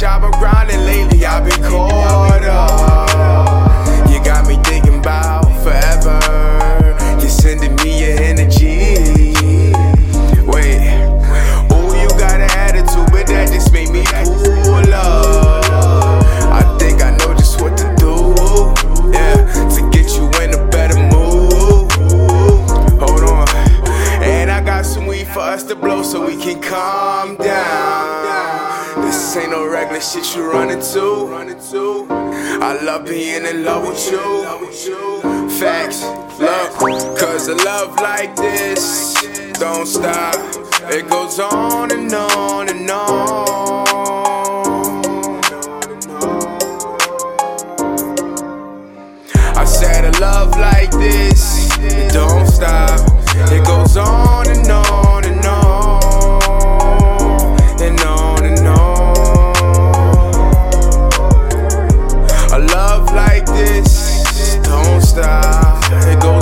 job of grinding lately, I've been caught up. You got me thinking about forever. You're sending me your energy. Wait, oh, you got an attitude, but that just made me cool up. I think I know just what to do, yeah, to get you in a better mood. Hold on, and I got some weed for us to blow so we can calm down. This ain't no regular shit you run into. I love being in love with you. Facts, love, cause a love like this don't stop. It goes on and on and on. I said a love like this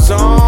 Song.